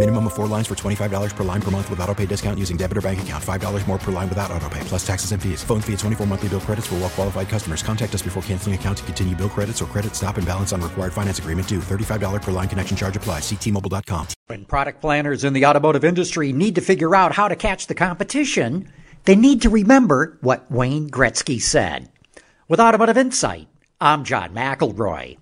Minimum of four lines for $25 per line per month with auto pay discount using debit or bank account. $5 more per line without auto pay, plus taxes and fees. Phone fee at 24 monthly bill credits for well qualified customers. Contact us before canceling account to continue bill credits or credit stop and balance on required finance agreement due. $35 per line connection charge applies. See T-Mobile.com. When product planners in the automotive industry need to figure out how to catch the competition, they need to remember what Wayne Gretzky said. With Automotive Insight, I'm John McElroy.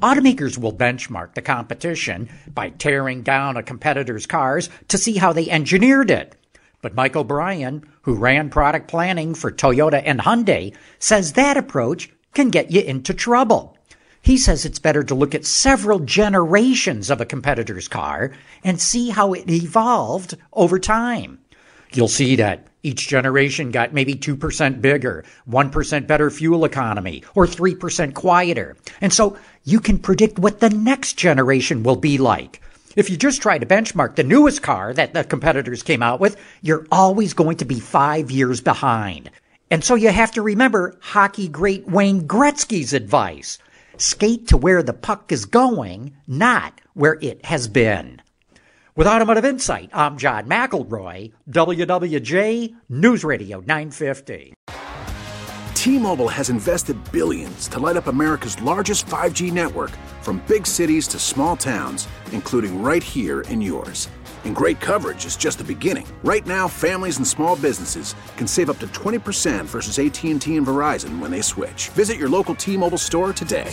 Automakers will benchmark the competition by tearing down a competitor's cars to see how they engineered it. But Mike O'Brien, who ran product planning for Toyota and Hyundai, says that approach can get you into trouble. He says it's better to look at several generations of a competitor's car and see how it evolved over time. You'll see that each generation got maybe 2% bigger, 1% better fuel economy, or 3% quieter. And so you can predict what the next generation will be like. If you just try to benchmark the newest car that the competitors came out with, you're always going to be five years behind. And so you have to remember hockey great Wayne Gretzky's advice. Skate to where the puck is going, not where it has been. With Automotive Insight, I'm John McElroy, WWJ News Radio 950. T-Mobile has invested billions to light up America's largest 5G network from big cities to small towns, including right here in yours. And great coverage is just the beginning. Right now, families and small businesses can save up to 20% versus AT&T and Verizon when they switch. Visit your local T-Mobile store today.